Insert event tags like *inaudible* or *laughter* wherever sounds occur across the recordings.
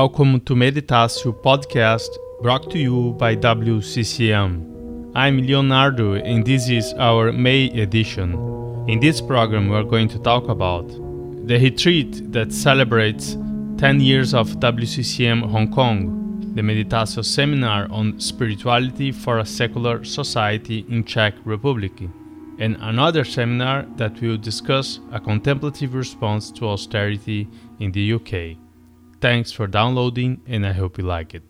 Welcome to Meditatio podcast brought to you by WCCM. I'm Leonardo and this is our May edition. In this program, we're going to talk about the retreat that celebrates 10 years of WCCM Hong Kong, the Meditatio seminar on spirituality for a secular society in Czech Republic, and another seminar that will discuss a contemplative response to austerity in the UK. Thanks for downloading, and I hope you like it.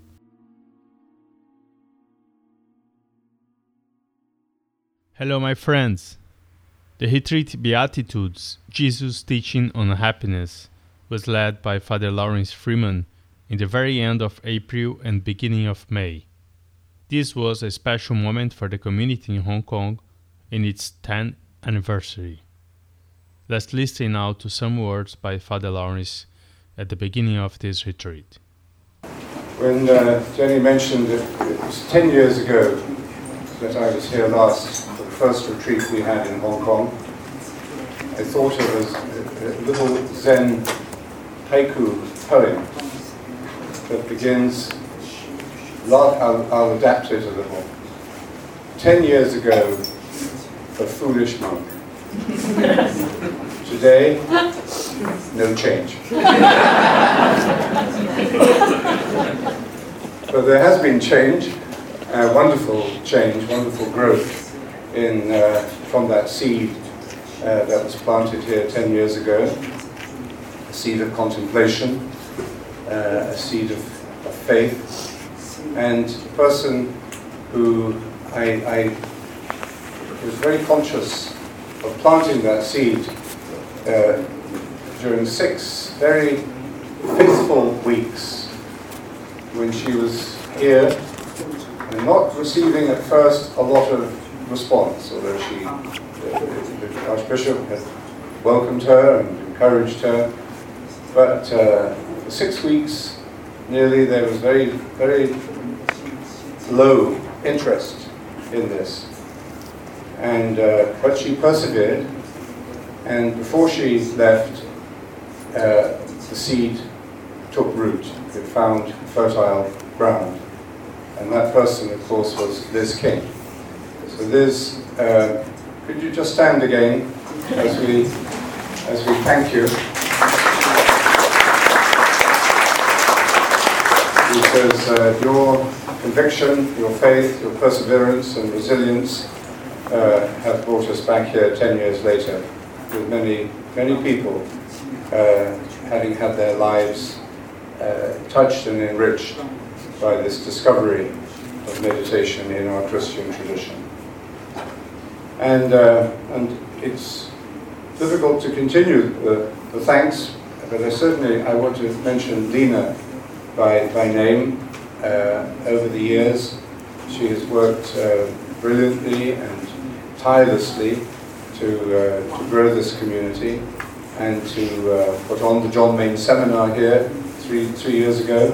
Hello, my friends. The retreat Beatitudes, Jesus' teaching on happiness, was led by Father Laurence Freeman in the very end of April and beginning of May. This was a special moment for the community in Hong Kong in its 10th anniversary. Let's listen now to some words by Father Laurence at the beginning of this retreat. When uh, Jenny mentioned it, it was 10 years ago that I was here last, for the first retreat we had in Hong Kong, I thought of a, a little Zen haiku poem that begins, I'll, I'll adapt it a little. Ten years ago, a foolish monk. *laughs* Today, no change. but there has been change, uh, wonderful change, wonderful growth in, uh, from that seed uh, that was planted here 10 years ago. A seed of contemplation, uh, a seed of, of, faith, and a person who I, I was very conscious of planting that seed uh, during six very faithful weeks when she was here and not receiving at first a lot of response, although she, the, the Archbishop had welcomed her and encouraged her. But uh, for six weeks, nearly, there was very, very low interest in this. And, uh, but she persevered, and before she left, uh, the seed took root. It found fertile ground. And that person, of course, was Liz King. So Liz, uh, could you just stand again as we, as we thank you? Because uh, your conviction, your faith, your perseverance and resilience uh, have brought us back here 10 years later with many, many people uh, having had their lives uh, touched and enriched by this discovery of meditation in our Christian tradition. And, uh, and it's difficult to continue the, the thanks, but I certainly I want to mention Lena by, by name. Uh, over the years, she has worked uh, brilliantly and tirelessly to, uh, to grow this community and to uh, put on the John Main seminar here three, three years ago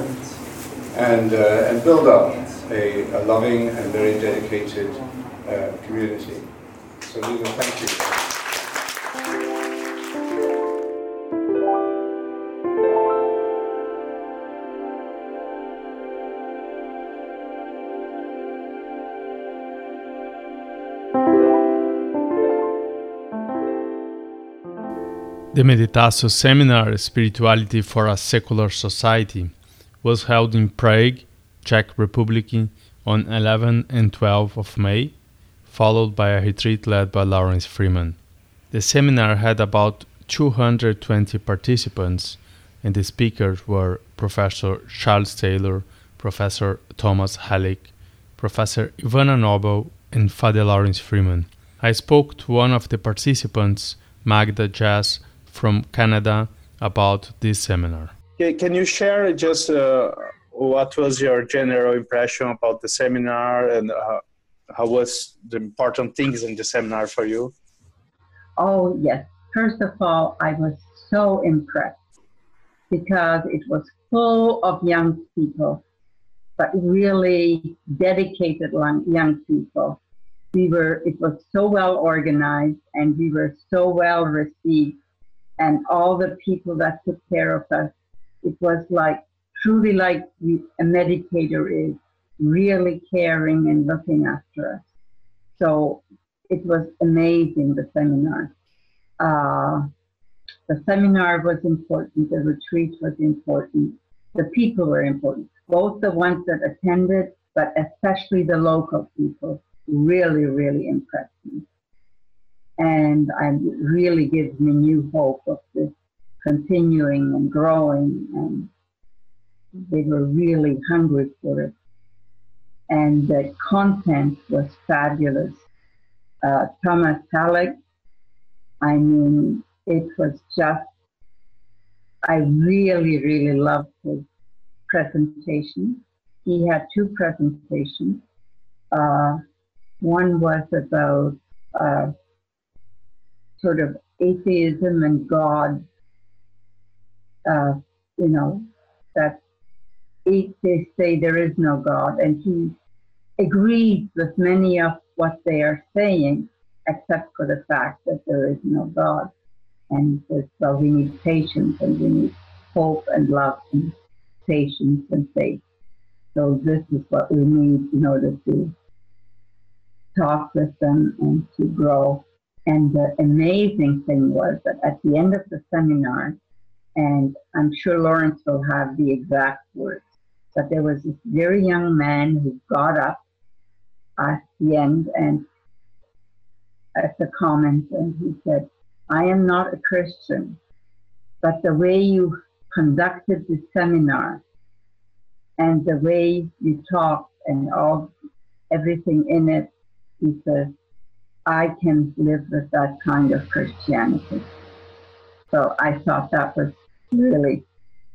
and, uh, and build up a, a, loving and very dedicated uh, community. So Lena, thank you. The Meditatio seminar Spirituality for a Secular Society was held in Prague, Czech Republic on 11 and 12 of May, followed by a retreat led by Laurence Freeman. The seminar had about 220 participants, and the speakers were Professor Charles Taylor, Professor Thomas Halík, Professor Ivana Noble, and Father Laurence Freeman. I spoke to one of the participants, Magda Jass, from Canada about this seminar. Can you share just uh, what was your general impression about the seminar and uh, how was the important things in the seminar for you? Oh, yes. First of all, I was so impressed because it was full of young people, but really dedicated young people. We were, it was so well organized and we were so well received and all the people that took care of us. It was like truly like a meditator is, really caring and looking after us. So it was amazing, the seminar. Uh, the seminar was important, the retreat was important, the people were important, both the ones that attended, but especially the local people really, really impressed me. And it really gives me new hope of this continuing and growing. And they were really hungry for it. And the content was fabulous. Uh, Thomas Halík, I mean, it was just, I really, really loved his presentation. He had two presentations. Uh, one was about uh, sort of atheism and God, uh, you know, that atheists say there is no God, and he agrees with many of what they are saying, except for the fact that there is no God. And he says, well, we need patience and we need hope and love and patience and faith. So this is what we need in order to talk with them and to grow. And the amazing thing was that at the end of the seminar, and I'm sure Laurence will have the exact words, but there was this very young man who got up at the end and at the comment and he said, I am not a Christian, but the way you conducted the seminar and the way you talked and all everything in it he said, I can live with that kind of Christianity. So I thought that was really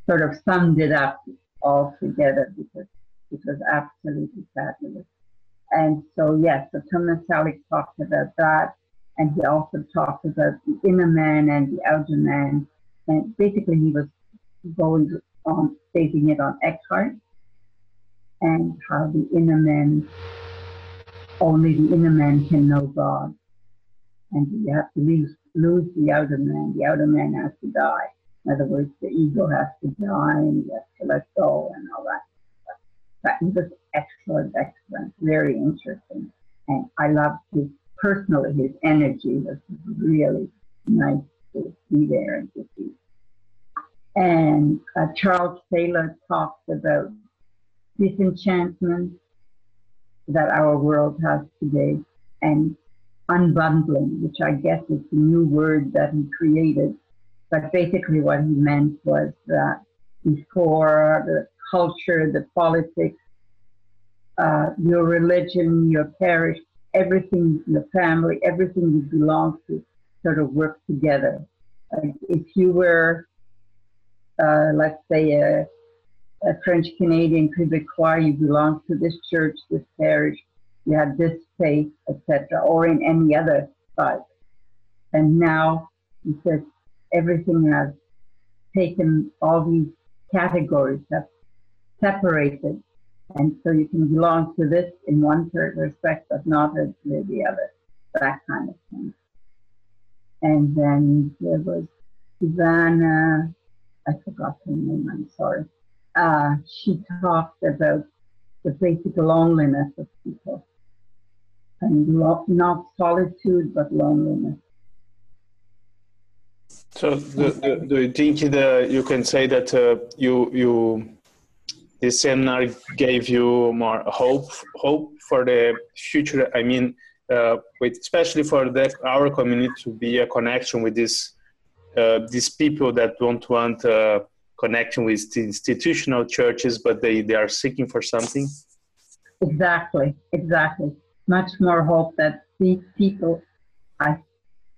sort of summed it up all together because it was absolutely fabulous. And so, yes, so Thomas Halík talked about that. And he also talked about the inner man and the outer man. And basically, he was going on stating it on Eckhart and how the inner man only the inner man can know God. And you have to lose, lose the outer man. The outer man has to die. In other words, the ego has to die and you have to let go and all that. That was excellent, excellent, very interesting. And I loved his, personally, his energy was really nice to be there and to see. And uh, Charles Taylor talked about disenchantment that our world has today and unbundling, which I guess is the new word that he created. But basically, what he meant was that before the culture, the politics, uh, your religion, your parish, everything, your family, everything you belong to sort of work together. Like if you were, uh, let's say, a a French Canadian Quebecois, you belong to this church, this parish, you have this faith, etc., or in any other site. And now he says everything has taken all these categories, have separated, and so you can belong to this in one respect, but not to the other, that kind of thing. And then there was Ivana, I forgot her name, I'm sorry uh, she talked about the basic loneliness of people and lo- not solitude but loneliness. So, do, do, do you think that you can say that uh, you you this seminar gave you more hope hope for the future? I mean, uh, with especially for that our community to be a connection with this uh, these people that don't want uh, connection with institutional churches, but they, they are seeking for something? Exactly, exactly. Much more hope that these people, I,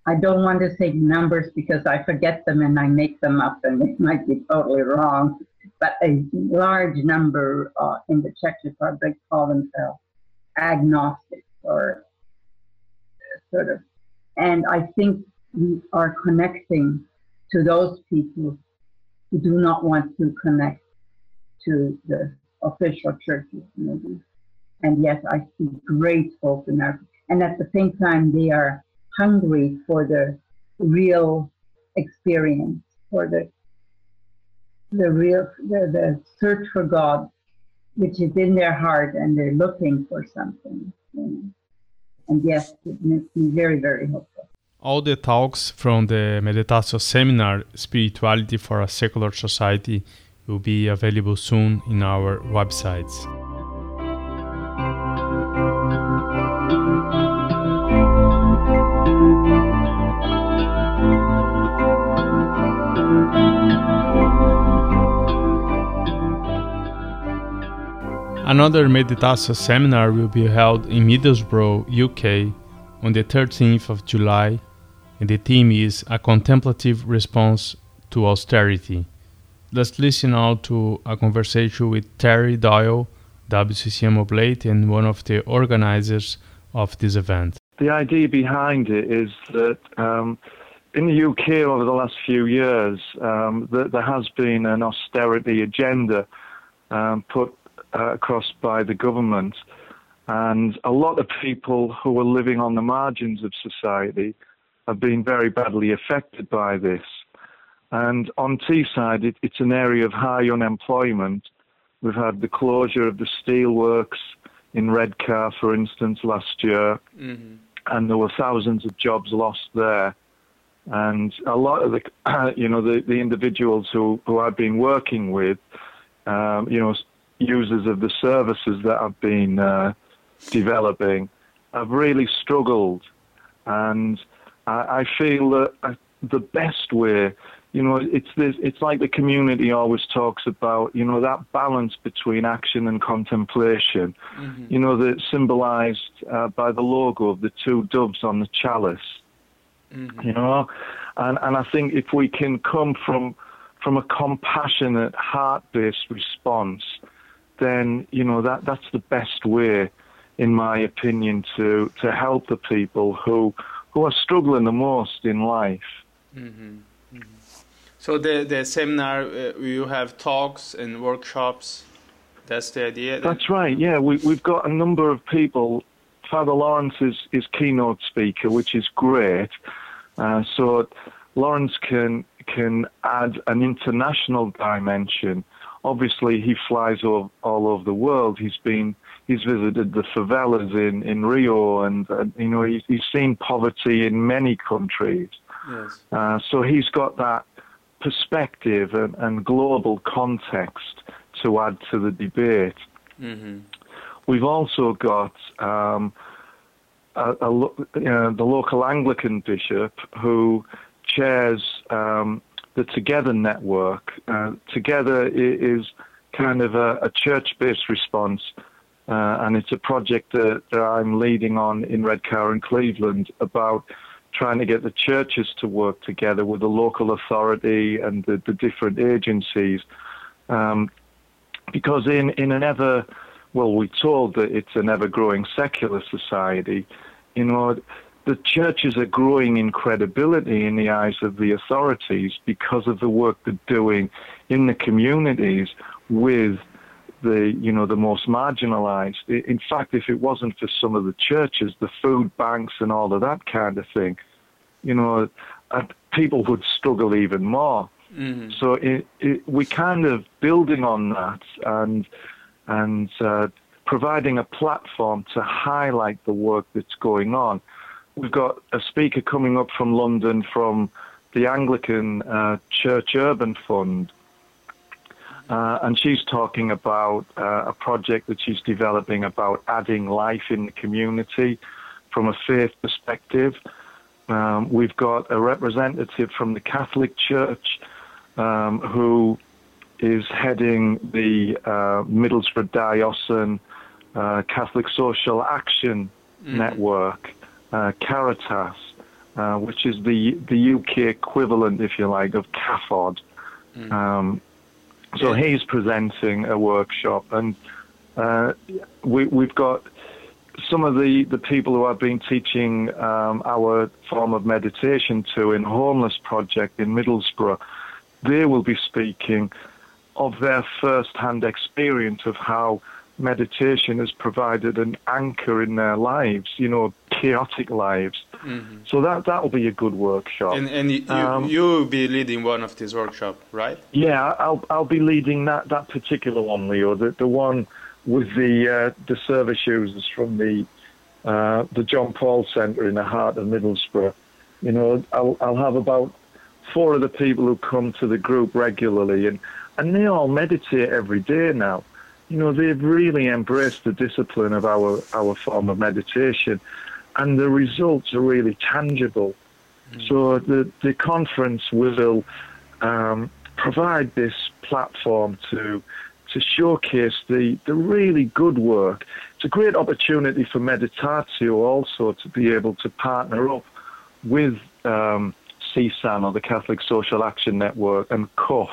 I don't want to say numbers because I forget them and I make them up and it *laughs* might be totally wrong, but a large number uh, in the Czech Republic call themselves agnostic or sort of, and I think we are connecting to those people who do not want to connect to the official churches, maybe. And yet I see great hope in our, and at the same time, they are hungry for the real experience, for the the real the, the search for God, which is in their heart, and they're looking for something. And yes, it makes me very very hopeful. All the talks from the Meditatio seminar, Spirituality for a Secular Society, will be available soon in our websites. Another Meditatio seminar will be held in Middlesbrough, UK on the 13th of July, and the theme is A Contemplative Response to Austerity. Let's listen now to a conversation with Terry Doyle, WCCM Oblate, and one of the organizers of this event. The idea behind it is that um, in the UK over the last few years, um, there has been an austerity agenda um, put uh, across by the government. And a lot of people who are living on the margins of society have been very badly affected by this. And on Teesside, it, it's an area of high unemployment. We've had the closure of the steelworks in Redcar, for instance, last year, mm-hmm. and there were thousands of jobs lost there. And a lot of the, *clears throat* you know, the, the individuals who, who I've been working with, um, you know, users of the services that I've been uh, developing have really struggled. And I, I feel that uh, the best way, you know, it's this, it's like the community always talks about, you know, that balance between action and contemplation, mm-hmm. you know, that's symbolized uh, by the logo of the two doves on the chalice, mm-hmm. you know, and, and I think if we can come from, from a compassionate, heart-based response, then you know that that's the best way, in my opinion, to to help the people who who are struggling the most in life. Mm-hmm. Mm-hmm. So the the seminar uh, you have talks and workshops. That's the idea. That's right. Yeah, we we've got a number of people. Father Laurence is is keynote speaker, which is great. Uh, so Laurence can can add an international dimension obviously he flies all, all over the world. He's been he's visited the favelas in in Rio, and, and you know he's, he's seen poverty in many countries. Yes. Uh, so he's got that perspective and, and, global context to add to the debate. Mm-hmm. We've also got um, a, a, uh, the local Anglican bishop who chairs um, the Together network. Uh, Together is kind of a, a church-based response, and it's a project that, that, I'm leading on in Redcar and Cleveland about trying to get the churches to work together with the local authority and the, the different agencies. Um, because in, in an ever, well, we're told that it's an ever-growing secular society, you know, the churches are growing in credibility in the eyes of the authorities because of the work they're doing in the communities with the you know the most marginalized in fact if it wasn't for some of the churches the food banks and all of that kind of thing you know uh, people would struggle even more mm-hmm. so it, it, we kind of building on that and and uh, providing a platform to highlight the work that's going on we've got a speaker coming up from London from the Anglican uh, Church Urban Fund. Uh, and she's talking about uh, a project that she's developing about adding life in the community from a faith perspective. Um, we've got a representative from the Catholic Church um, who is heading the uh, Middlesbrough Diocesan uh, Catholic Social Action mm. Network uh, Caritas, uh, which is the the UK equivalent, if you like, of CAFOD. Mm. Um, so yeah. he's presenting a workshop, and uh, we, we've got some of the, the people who I've been teaching um, our form of meditation to in Homeless Project in Middlesbrough. They will be speaking of their first-hand experience of how meditation has provided an anchor in their lives, you know, chaotic lives, Mm-hmm. So that that will be a good workshop. And, and you, um, you will be leading one of these workshops, right? Yeah, I'll I'll be leading that that particular one, Leo. The the one with the uh, the service users from the uh, the John Paul Centre in the heart of Middlesbrough. You know, I'll I'll have about four of the people who come to the group regularly, and and they all meditate every day now you know, they've really embraced the discipline of our, our form of meditation, and the results are really tangible. Mm. So the, the conference will um, provide this platform to to showcase the, the really good work. It's a great opportunity for Meditatio also to be able to partner up with um, CSAN or the Catholic Social Action Network and CUF,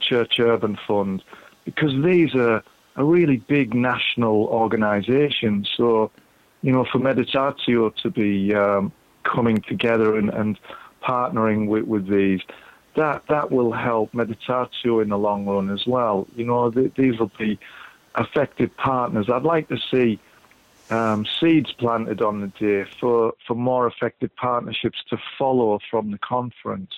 Church Urban Fund, because these are a really big national organisation. So, you know, for Meditatio to be um, coming together and, and partnering with, with these, that that will help Meditatio in the long run as well. You know, th- these will be effective partners. I'd like to see um, seeds planted on the day for, for more effective partnerships to follow from the conference.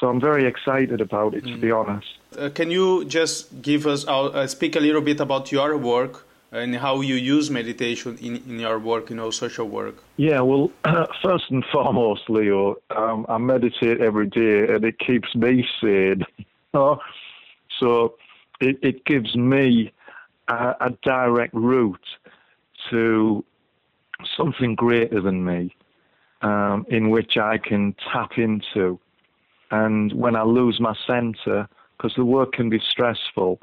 So I'm very excited about it, mm. to be mm. honest. Uh, can you just give us, uh, speak a little bit about your work and how you use meditation in, in your work, you know, social work? Yeah, well, *clears throat* first and foremost, Leo, um, I meditate every day and it keeps me sane. *laughs* so it, it gives me a, a direct route to something greater than me um, in which I can tap into and when I lose my center, because the work can be stressful,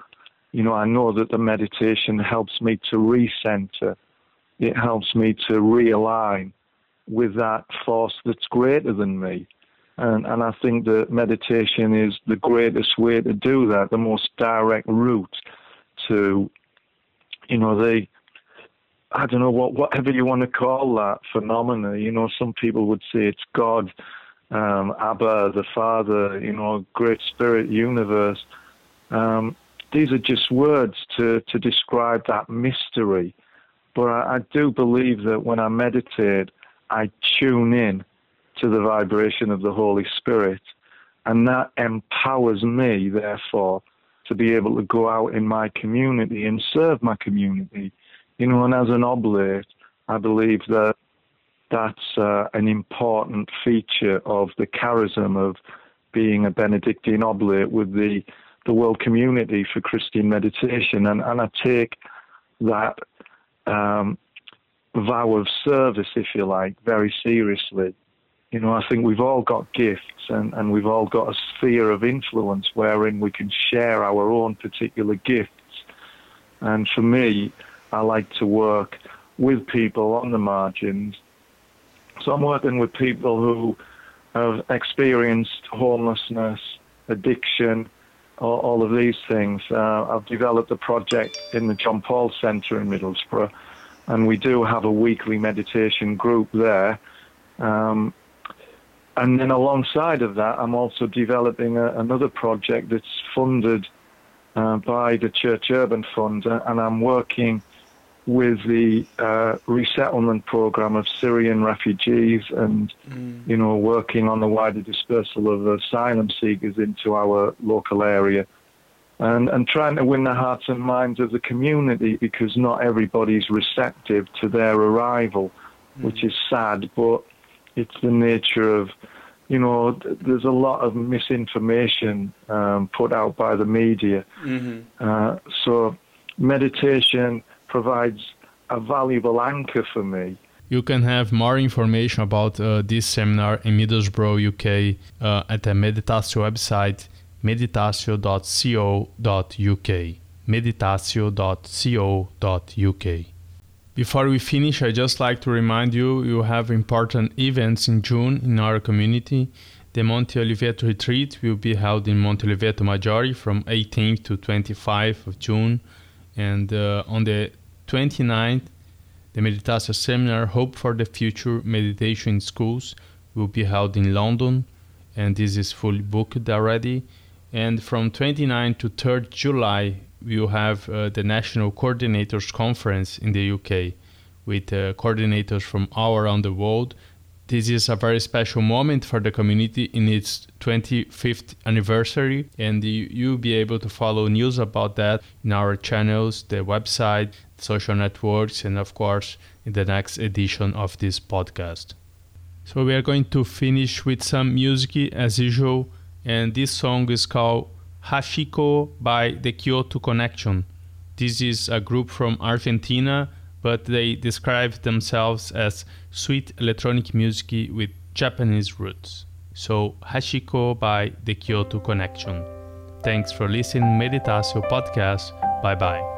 you know, I know that the meditation helps me to recenter. It helps me to realign with that force that's greater than me. And, and I think that meditation is the greatest way to do that, the most direct route to, you know, the, I don't know, what, whatever you want to call that phenomena. You know, some people would say it's God um, Abba, the Father, you know, Great Spirit, Universe. Um, these are just words to, to describe that mystery. But I, I do believe that when I meditate, I tune in to the vibration of the Holy Spirit. And that empowers me, therefore, to be able to go out in my community and serve my community. You know, and as an oblate, I believe that that's uh, an important feature of the charism of being a Benedictine oblate with the, the world community for Christian meditation. And, and I take that um, vow of service, if you like, very seriously. You know, I think we've all got gifts and, and we've all got a sphere of influence wherein we can share our own particular gifts. And for me, I like to work with people on the margins so I'm working with people who have experienced homelessness, addiction, all, all of these things. Uh, I've developed a project in the John Paul Centre in Middlesbrough, and we do have a weekly meditation group there. Um, and then alongside of that, I'm also developing a, another project that's funded uh, by the Church Urban Fund, and I'm working with the uh, resettlement program of Syrian refugees and, mm. you know, working on the wider dispersal of asylum seekers into our local area. And, and trying to win the hearts and minds of the community because not everybody's receptive to their arrival, mm. which is sad, but it's the nature of, you know, there's a lot of misinformation um, put out by the media. Mm-hmm. Uh, so meditation, provides a valuable anchor for me. You can have more information about uh, this seminar in Middlesbrough, UK, uh, at the Meditatio website meditatio.co.uk. meditatio.co.uk. Before we finish, I just like to remind you you have important events in June in our community. The Monte Oliveto retreat will be held in Monte Oliveto Maggiore from 18th to 25th of June and uh, on the 29th, the Meditatio seminar Hope for the Future Meditation in Schools will be held in London, and this is fully booked already. And from 29 to 3rd July, we will have uh, the National Coordinators Conference in the UK with uh, coordinators from all around the world This is a very special moment for the community in its 25th anniversary, and you, you'll be able to follow news about that in our channels, the website, social networks, and of course, in the next edition of this podcast. So, we are going to finish with some music as usual, and this song is called Hachiko by the Kyoto Connection. This is a group from Argentina but they describe themselves as sweet electronic music with Japanese roots. So, Hachiko by the Kyoto Connection. Thanks for listening Meditatio podcast. Bye bye.